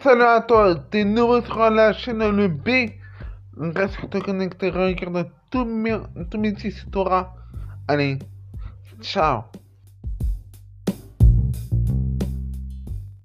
Salut à toi, t'es nouveau sur la chaîne Le B. Reste connecté, regarde tous mes, tous mes histoires. Allez, ciao.